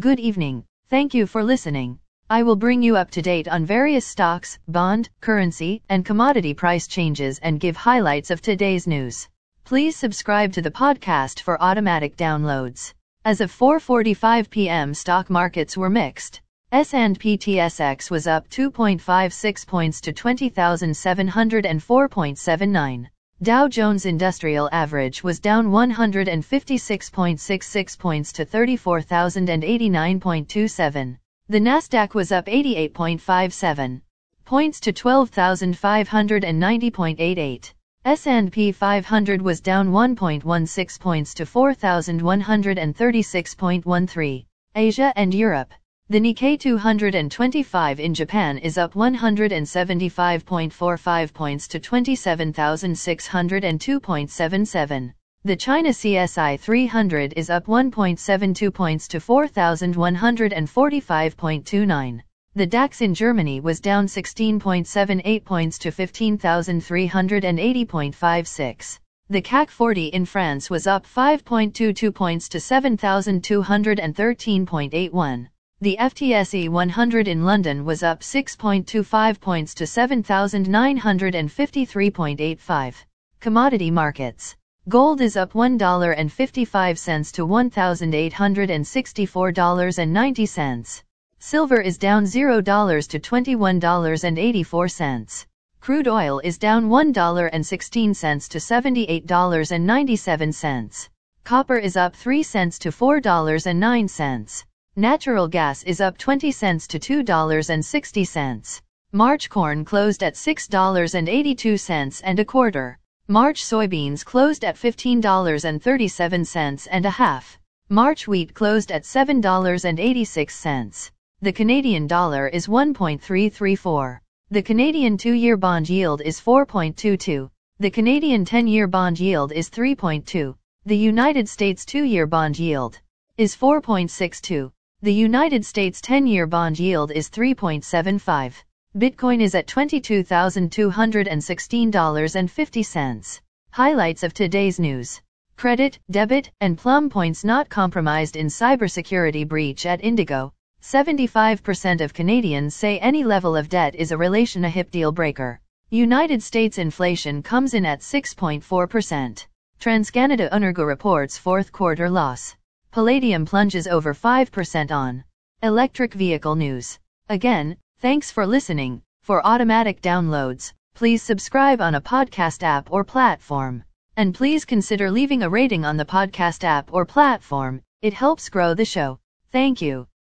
Good evening. Thank you for listening. I will bring you up to date on various stocks, bond, currency, and commodity price changes and give highlights of today's news. Please subscribe to the podcast for automatic downloads. As of 4:45 p.m., stock markets were mixed. S&P TSX was up 2.56 points to 20,704.79. Dow Jones Industrial Average was down 156.66 points to 34,089.27. The Nasdaq was up 88.57 points to 12,590.88. S&P 500 was down 1.16 points to 4,136.13. Asia and Europe. The Nikkei 225 in Japan is up 175.45 points to 27,602.77. The China CSI 300 is up 1.72 points to 4,145.29. The DAX in Germany was down 16.78 points to 15,380.56. The CAC 40 in France was up 5.22 points to 7,213.81. The FTSE 100 in London was up 6.25 points to 7,953.85. Commodity markets. Gold is up $1.55 to $1,864.90. Silver is down $0 to $21.84. Crude oil is down $1.16 to $78.97. Copper is up 3 cents to $4.09. Natural gas is up 20 cents to $2.60. March corn closed at $6.82 and a quarter. March soybeans closed at $15.37 and a half. March wheat closed at $7.86. The Canadian dollar is 1.334. The Canadian 2-year bond yield is 4.22. The Canadian 10-year bond yield is 3.2. The United States 2-year bond yield is 4.62. The United States 10-year bond yield is 3.75. Bitcoin is at $22,216.50. Highlights of today's news. Credit, debit, and plum points not compromised in cybersecurity breach at Indigo. 75% of Canadians say any level of debt is a relation a hip deal breaker. United States inflation comes in at 6.4%. TransCanada Energo reports fourth quarter loss. Palladium plunges over 5% on electric vehicle news. Again, thanks for listening. For automatic downloads, please subscribe on a podcast app or platform. And please consider leaving a rating on the podcast app or platform. It helps grow the show. Thank you.